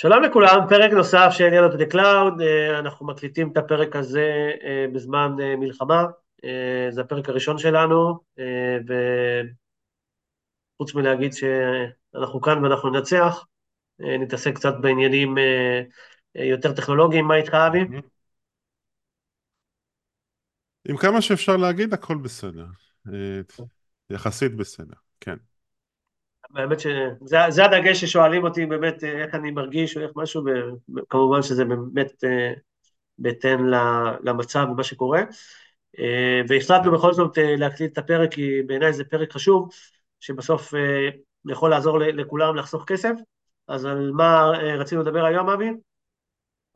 שלום לכולם, פרק נוסף של Build the Cloud, אנחנו מקליטים את הפרק הזה אה, בזמן אה, מלחמה, אה, זה הפרק הראשון שלנו, וחוץ מלהגיד שאנחנו כאן ואנחנו ננצח, נתעסק קצת בעניינים יותר טכנולוגיים, מה איתך אבי? עד כמה שאפשר להגיד הכל בסדר, יחסית בסדר, כן. באמת שזה הדגש ששואלים אותי באמת אה, איך אני מרגיש או איך משהו, וכמובן שזה באמת אה, בהתאם למצב ומה שקורה. אה, והחלטנו בכל זאת להקליט את הפרק, כי בעיניי זה פרק חשוב, שבסוף יכול לעזור לכולם לחסוך כסף. אז על מה רצינו לדבר היום, אבי?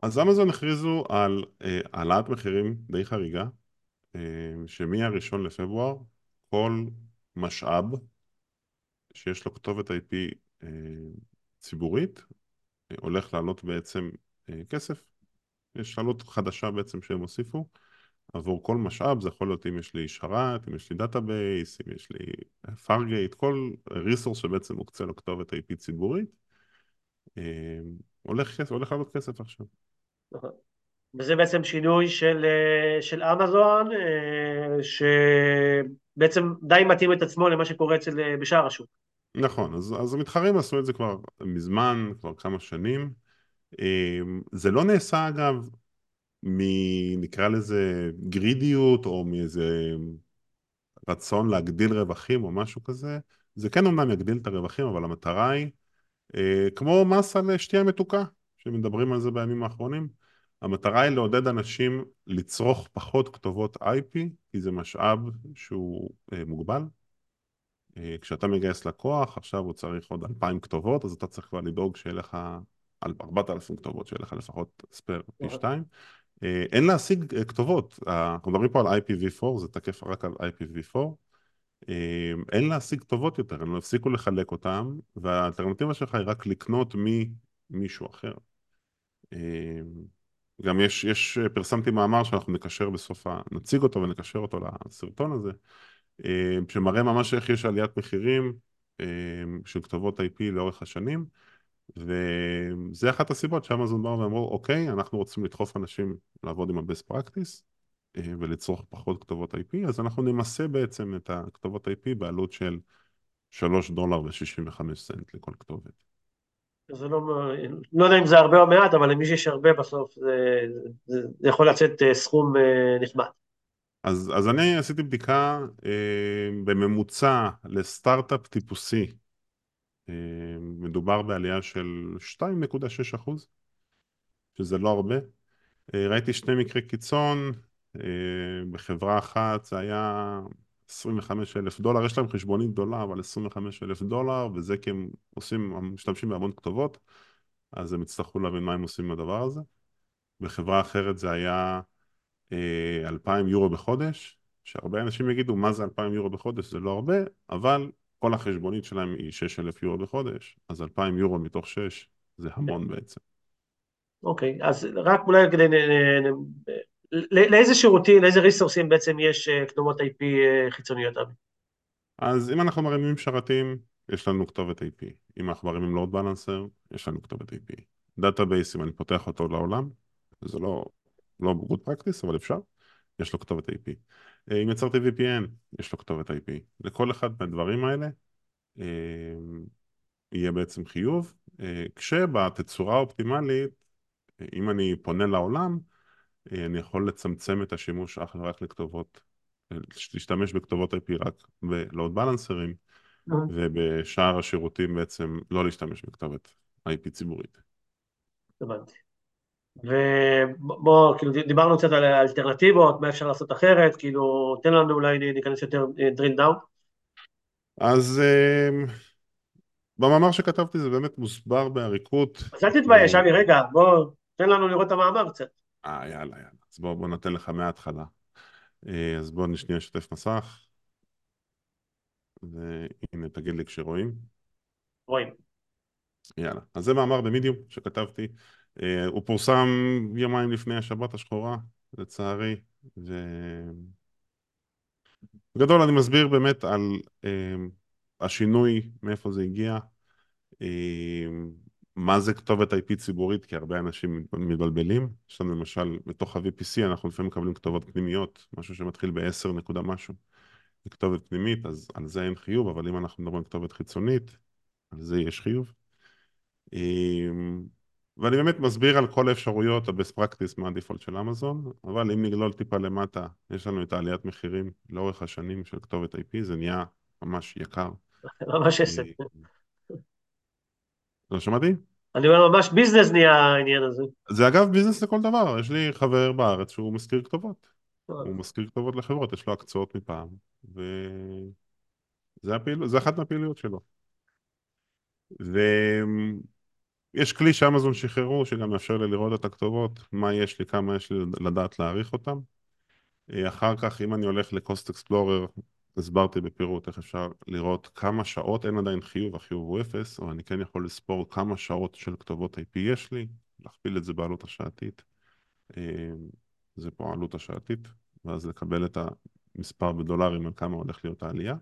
אז אמזון הכריזו על העלאת מחירים די חריגה, שמהראשון לפברואר כל משאב שיש לו כתובת IP אה, ציבורית, אה, הולך לעלות בעצם אה, כסף. יש עלות חדשה בעצם שהם הוסיפו עבור כל משאב, זה יכול להיות אם יש לי שרת, אם יש לי database, אם יש לי Fargate, כל resource שבעצם מוקצה לו כתובת IP ציבורית, הולך, כסף, הולך לעלות כסף עכשיו. וזה בעצם שינוי של, של אמזון, שבעצם די מתאים את עצמו למה שקורה אצל, בשאר השוק. נכון, אז, אז המתחרים עשו את זה כבר מזמן, כבר כמה שנים. זה לא נעשה אגב מנקרא לזה גרידיות או מאיזה רצון להגדיל רווחים או משהו כזה. זה כן אומנם יגדיל את הרווחים, אבל המטרה היא אה, כמו מס על שתייה מתוקה, שמדברים על זה בימים האחרונים. המטרה היא לעודד אנשים לצרוך פחות כתובות IP, כי זה משאב שהוא אה, מוגבל, אה, כשאתה מגייס לקוח, עכשיו הוא צריך עוד אלפיים כתובות, אז אתה צריך כבר לדאוג שיהיה לך ארבעת אלפים כתובות, שיהיה לך לפחות ספייר פי אוקיי. שתיים. אה, אין להשיג אה, כתובות, אנחנו מדברים פה על IPv4, זה תקף רק על IPv4. אין להשיג כתובות יותר, הם הפסיקו לחלק אותם, והאלטרנטיבה שלך היא רק לקנות ממישהו אחר. גם יש, יש, פרסמתי מאמר שאנחנו נקשר בסוף. נציג אותו ונקשר אותו לסרטון הזה. אה, שמראה ממש איך יש עליית מחירים אה, של כתובות IP לאורך השנים וזה אחת הסיבות שאמזון באו ואמרו אוקיי אנחנו רוצים לדחוף אנשים לעבוד עם ה-best practice אה, ולצרוך פחות כתובות IP אז אנחנו נמסה בעצם את הכתובות IP בעלות של 3 דולר ו-65 סנט לכל כתובת. זה לא, לא יודע אם זה הרבה או מעט, אבל למי שיש הרבה בסוף זה, זה, יכול לצאת סכום נכבד. אז, אז אני עשיתי בדיקה אה, בממוצע לסטארט-אפ טיפוסי, אה, מדובר בעלייה של 2.6 אחוז, שזה לא הרבה. אה, ראיתי שני מקרי קיצון, אה, בחברה אחת זה היה 25 אלף דולר, יש להם חשבונית גדולה, אבל 25 אלף דולר, וזה כי הם עושים, הם משתמשים בהמון כתובות, אז הם יצטרכו להבין מה הם עושים עם הדבר הזה. בחברה אחרת זה היה 2,000 יורו בחודש, שהרבה אנשים יגידו מה זה 2,000 יורו בחודש, זה לא הרבה, אבל כל החשבונית שלהם היא 6,000 יורו בחודש, אז 2,000 יורו מתוך 6 זה המון בעצם. אוקיי, okay, אז רק אולי כדי... לאיזה שירותים, לאיזה resource ים בעצם יש אה, כתובות IP אה, חיצוניות, אבי? אז אם אנחנו מרימים שרתים, יש לנו כתובת IP. אם אנחנו מרימים load balancer, יש לנו כתובת IP. database, אם אני פותח אותו לעולם, זה לא לא good practice, אבל אפשר, יש לו כתובת IP. אה, אם יצרתי VPN, יש לו כתובת IP. לכל אחד מהדברים האלה אה, יהיה בעצם חיוב, אה, כשבתצורה האופטימלית, אם אני פונה לעולם, אני יכול לצמצם את השימוש אך ורק לכתובות, להשתמש בכתובות IP רק בלואוד בלנסרים, ובשאר השירותים בעצם לא להשתמש בכתובת IP ציבורית. הבנתי. ובוא, כאילו דיברנו קצת על האלטרנטיבות, מה אפשר לעשות אחרת, כאילו תן לנו אולי ניכנס יותר drill down. אז אמ, במאמר שכתבתי זה באמת מוסבר בעריקות. אז אל תתבייש, אבי, רגע, בוא, תן לנו לראות את המאמר קצת. אה, יאללה, יאללה. אז בוא, בוא נתן לך מההתחלה. אה, אז בוא נשנייה נשתף מסך. והנה, תגיד לי כשרואים. רואים. יאללה. אז זה מאמר במדיום שכתבתי. אה, הוא פורסם יומיים לפני השבת השחורה, לצערי, ובגדול אני מסביר באמת על uh, השינוי, מאיפה זה הגיע. מה זה כתובת IP ציבורית? כי הרבה אנשים מתבלבלים. יש לנו למשל, בתוך ה-VPC אנחנו לפעמים מקבלים כתובות פנימיות, משהו שמתחיל ב-10 נקודה משהו. זה כתובת פנימית, אז על זה אין חיוב, אבל אם אנחנו מדברים על כתובת חיצונית, על זה יש חיוב. אמ, ואני באמת מסביר על כל האפשרויות, ה-best practice מה הדיפולט של אמזון, אבל אם נגלול טיפה למטה, יש לנו את העליית מחירים לאורך השנים של כתובת IP, זה נהיה ממש יקר. ממש עסק. אה, לא שמעתי? אני אומר, ממש ביזנס נהיה העניין הזה. זה אגב ביזנס לכל דבר, יש לי חבר בארץ שהוא מזכיר כתובות. הוא מזכיר כתובות לחברות, יש לו הקצאות מפעם, וזה הפעיל... אחת מהפעילויות שלו. ויש כלי שאמזון שחררו, שגם מאפשר לי לראות את הכתובות, מה יש לי, כמה יש לי לדעת להעריך אותם. אחר כך, אם אני הולך לקוסט אקספלורר, הסברתי בפירוט איך אפשר לראות כמה שעות, אין עדיין חיוב, החיוב הוא אפס, אבל אני כן יכול לספור כמה שעות של כתובות IP יש לי, להכפיל את זה בעלות השעתית. זה פה העלות השעתית, ואז לקבל את המספר בדולרים על כמה הולך להיות העלייה.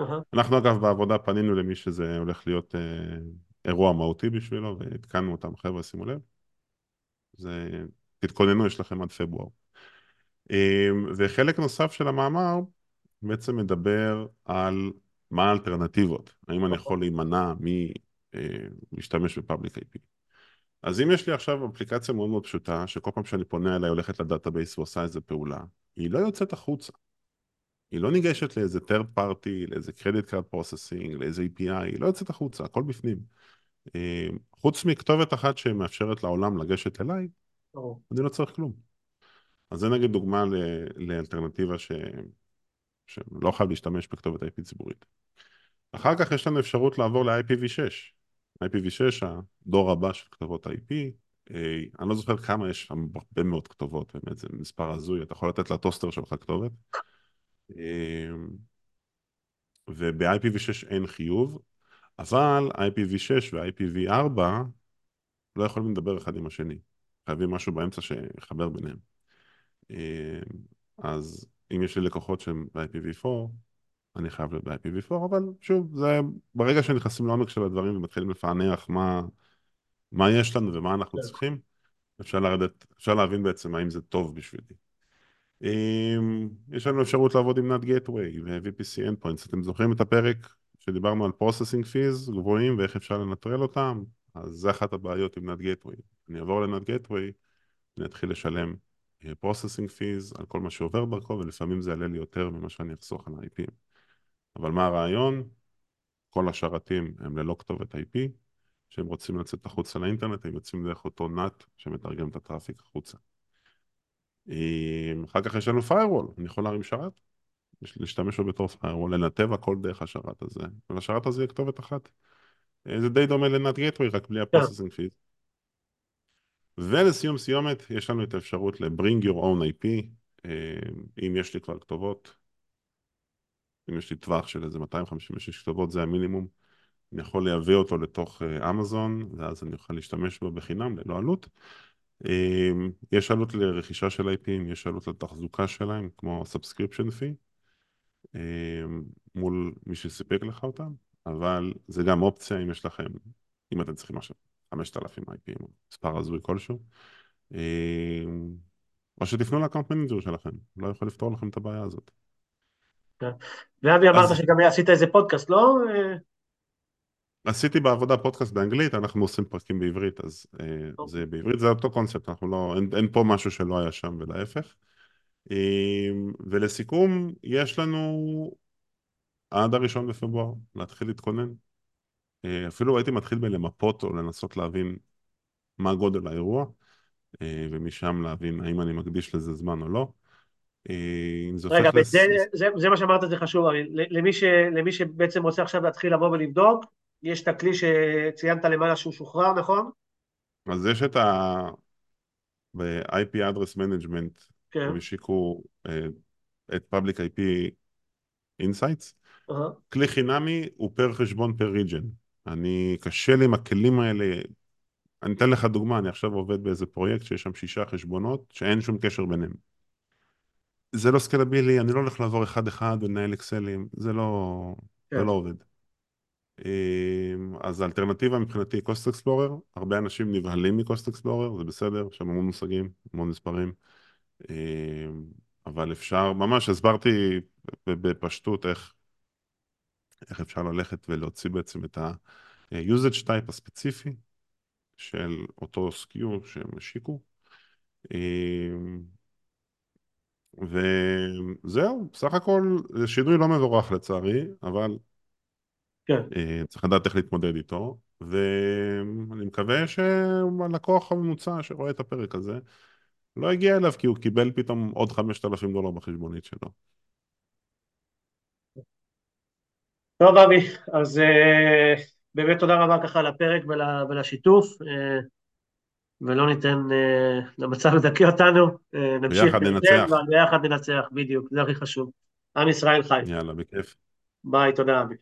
Uh-huh. אנחנו אגב בעבודה פנינו למי שזה הולך להיות אה, אירוע מהותי בשבילו, ועדכנו אותם, חבר'ה שימו לב. זה, תתכוננו, יש לכם עד פברואר. אה, וחלק נוסף של המאמר בעצם מדבר על מה האלטרנטיבות, האם אני יכול להימנע מלהשתמש ב public IP. אז אם יש לי עכשיו אפליקציה מאוד מאוד פשוטה, שכל פעם שאני פונה אליה הולכת ל database ועושה איזה פעולה, היא לא יוצאת החוצה. היא לא ניגשת לאיזה third party, לאיזה credit card processing, לאיזה API, היא לא יוצאת החוצה, הכל בפנים. אה, חוץ מכתובת אחת שמאפשרת לעולם לגשת אליי, oh. אני לא צריך כלום. אז זה נגיד דוגמה לאלטרנטיבה ש... שלא חייב להשתמש בכתובת IP ציבורית. אחר כך יש לנו אפשרות לעבור ל-IPv6. IPv6, הדור הבא של כתובות IP, אה, אני לא זוכר כמה יש שם הרבה מאוד כתובות, באמת זה מספר הזוי, אתה יכול לתת לטוסטר שלך כתובת. אה, וב-IPv6 אין חיוב, אבל IPv6 ו-IPv4 לא יכולים לדבר אחד עם השני. חייבים משהו באמצע שיחבר ביניהם. אה, אז אם יש לי לקוחות שהם ב-IPv4, אני חייב להיות ב-IPv4, אבל שוב, זה ברגע שנכנסים לעומק של הדברים ומתחילים לפענח מה, מה יש לנו ומה אנחנו כן. צריכים, אפשר לרדת, אפשר להבין בעצם האם זה טוב בשבילי. אם, יש לנו אפשרות לעבוד עם NAT Gateway ו-VPC Endpoints, אתם זוכרים את הפרק שדיברנו על Processing Fees גבוהים ואיך אפשר לנטרל אותם? אז זה אחת הבעיות עם NAT Gateway. אני אעבור ל-NAT Gateway, אני אתחיל לשלם processing fees על כל מה שעובר דרכו, ולפעמים זה יעלה לי יותר ממה שאני אחסוך על ה-IP. אבל מה הרעיון? כל השרתים הם ללא כתובת IP, כשהם רוצים לצאת החוצה לאינטרנט, הם יוצאים דרך אותו NAT שמתרגם את ה traffic החוצה. אחר כך יש לנו firewall, אני יכול להרים שרת, להשתמש בו בתור firewall, לנתב הכל דרך השרת הזה, ולשרת הזה יהיה כתובת אחת. אה, זה די דומה ל NAT Gateway, רק בלי ה processing fees. ולסיום סיומת, יש לנו את האפשרות ל-bring your own IP, אה, אם יש לי כבר כתובות, אם יש לי טווח של איזה 256 כתובות, זה המינימום, אני יכול לייבא אותו לתוך אה, אמזון, ואז אני אוכל להשתמש בו בחינם, ללא עלות. אה, יש עלות לרכישה של IPים, יש עלות לתחזוקה שלהם, כמו subscription fee, מול מי שסיפק לך אותם, אבל זה גם אופציה אם יש לכם, אם אתם צריכים עכשיו 5,000 IPים, מספר הזוי כלשהו. אה, או שתפנו ל account manager שלכם, לא יכול לפתור לכם את הבעיה הזאת. כן. ואבי אמרת שגם עשית איזה פודקאסט, לא? עשיתי בעבודה פודקאסט באנגלית, אנחנו עושים פרקים בעברית, אז אה. זה בעברית, זה אותו קונספט, אנחנו לא, אין, אין פה משהו שלא היה שם ולהפך. ולסיכום, יש לנו עד הראשון בפברואר להתחיל להתכונן. אה, אפילו הייתי מתחיל בלמפות או לנסות להבין מה גודל האירוע, אה, ומשם להבין האם אני מקדיש לזה זמן או לא. אה, רגע, לס... זה, זה, זה מה שאמרת, זה חשוב, למי, ש, למי שבעצם רוצה עכשיו להתחיל לבוא ולבדוק, יש את הכלי שציינת למעלה שהוא שוחרר, נכון? אז יש את ה... ב-IP address management, כן. הם השיקו את public IP insights. Uh-huh. כלי חינמי הוא per חשבון per region. אני, קשה לי עם הכלים האלה, אני אתן לך דוגמה, אני עכשיו עובד באיזה פרויקט שיש שם שישה חשבונות שאין שום קשר ביניהם. זה לא scalable, אני לא הולך לעבור אחד אחד ולנהל אקסלים, זה לא, כן. זה לא עובד. אז האלטרנטיבה מבחינתי היא Cost Explorer, הרבה אנשים נבהלים מ Cost Explorer, זה בסדר, יש שם המון מושגים, המון מספרים, אבל אפשר, ממש הסברתי בפשטות איך, איך אפשר ללכת ולהוציא בעצם את ה-usage type הספציפי של אותו סקיו שהם השיקו. וזהו, בסך הכל זה שינוי לא מבורך לצערי, אבל כן. אה, צריך לדעת איך להתמודד איתו, ואני מקווה שהלקוח הממוצע שרואה את הפרק הזה לא הגיע אליו כי הוא קיבל פתאום עוד 5,000 דולר בחשבונית שלו. טוב אבי, אז uh, באמת תודה רבה ככה על הפרק ול, ולשיתוף, uh, ולא ניתן uh, למצב לדכא אותנו, uh, נמשיך ביחד ננצח. ביחד ננצח, בדיוק, זה הכי חשוב. עם ישראל חי. יאללה, בכיף. ביי, תודה אבי.